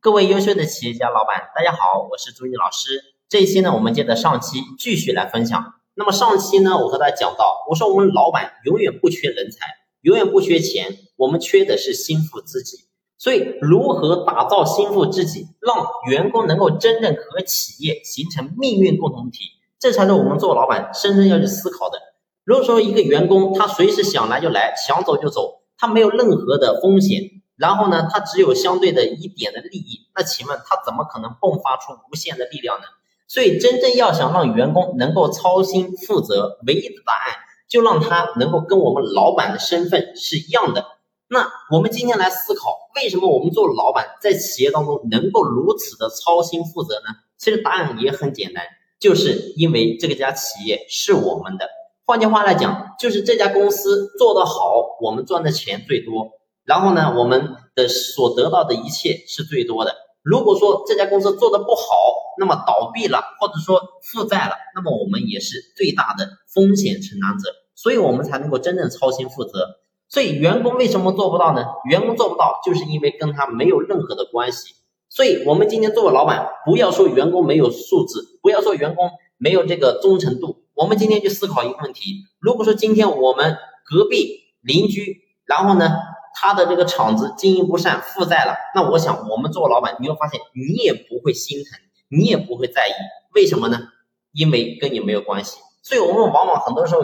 各位优秀的企业家老板，大家好，我是朱毅老师。这一期呢，我们接着上期继续来分享。那么上期呢，我和大家讲到，我说我们老板永远不缺人才，永远不缺钱，我们缺的是心腹知己。所以，如何打造心腹知己，让员工能够真正和企业形成命运共同体，这才是我们做老板深深要去思考的。如果说一个员工他随时想来就来，想走就走，他没有任何的风险。然后呢，他只有相对的一点的利益，那请问他怎么可能迸发出无限的力量呢？所以，真正要想让员工能够操心负责，唯一的答案就让他能够跟我们老板的身份是一样的。那我们今天来思考，为什么我们做老板在企业当中能够如此的操心负责呢？其实答案也很简单，就是因为这个家企业是我们的。换句话来讲，就是这家公司做得好，我们赚的钱最多。然后呢，我们的所得到的一切是最多的。如果说这家公司做的不好，那么倒闭了，或者说负债了，那么我们也是最大的风险承担者，所以我们才能够真正操心负责。所以员工为什么做不到呢？员工做不到，就是因为跟他没有任何的关系。所以我们今天作为老板，不要说员工没有素质，不要说员工没有这个忠诚度，我们今天去思考一个问题：如果说今天我们隔壁邻居，然后呢？他的这个厂子经营不善，负债了，那我想我们做老板，你会发现你也不会心疼，你也不会在意，为什么呢？因为跟你没有关系。所以我们往往很多时候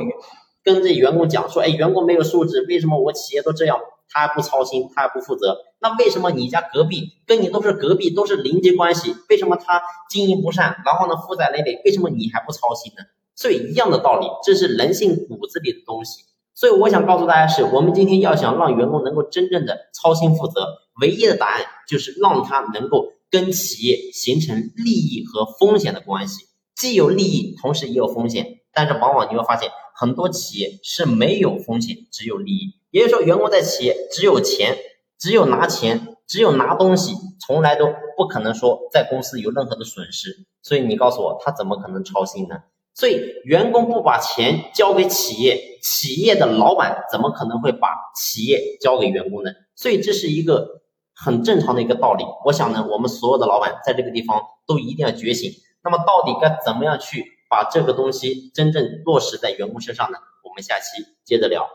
跟这员工讲说，哎，员工没有素质，为什么我企业都这样，他还不操心，他还不负责？那为什么你家隔壁跟你都是隔壁，都是邻居关系，为什么他经营不善，然后呢负债累累，为什么你还不操心呢？所以一样的道理，这是人性骨子里的东西。所以我想告诉大家，是我们今天要想让员工能够真正的操心负责，唯一的答案就是让他能够跟企业形成利益和风险的关系，既有利益，同时也有风险。但是往往你会发现，很多企业是没有风险，只有利益。也就是说，员工在企业只有钱，只有拿钱，只有拿东西，从来都不可能说在公司有任何的损失。所以你告诉我，他怎么可能操心呢？所以，员工不把钱交给企业，企业的老板怎么可能会把企业交给员工呢？所以，这是一个很正常的一个道理。我想呢，我们所有的老板在这个地方都一定要觉醒。那么，到底该怎么样去把这个东西真正落实在员工身上呢？我们下期接着聊。